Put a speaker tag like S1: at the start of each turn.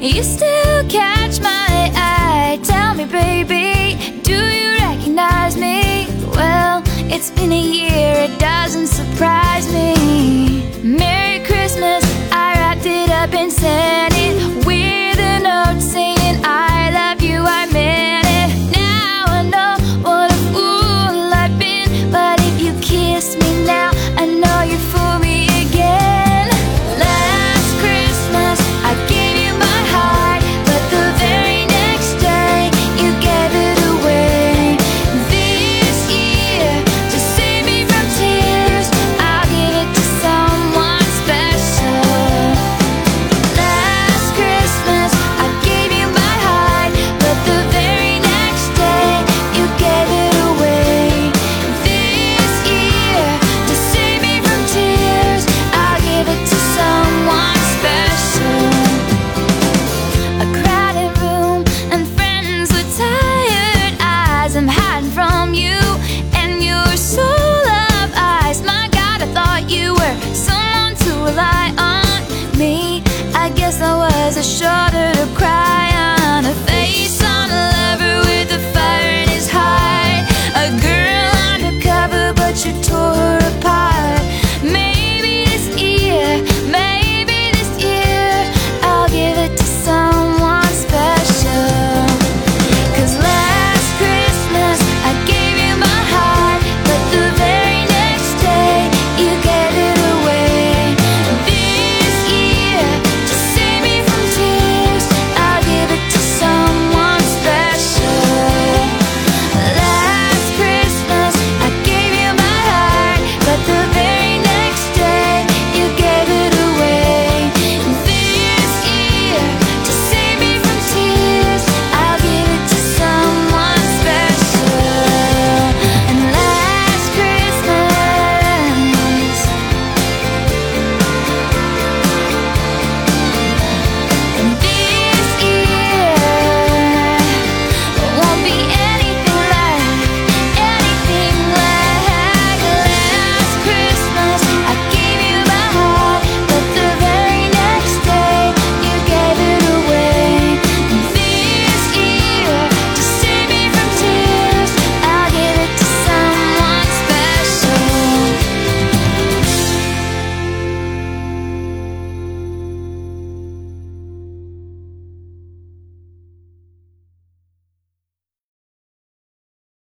S1: You still catch my eye. Tell me baby, do you recognize me? Well, it's been a year, it doesn't surprise me. Mirror you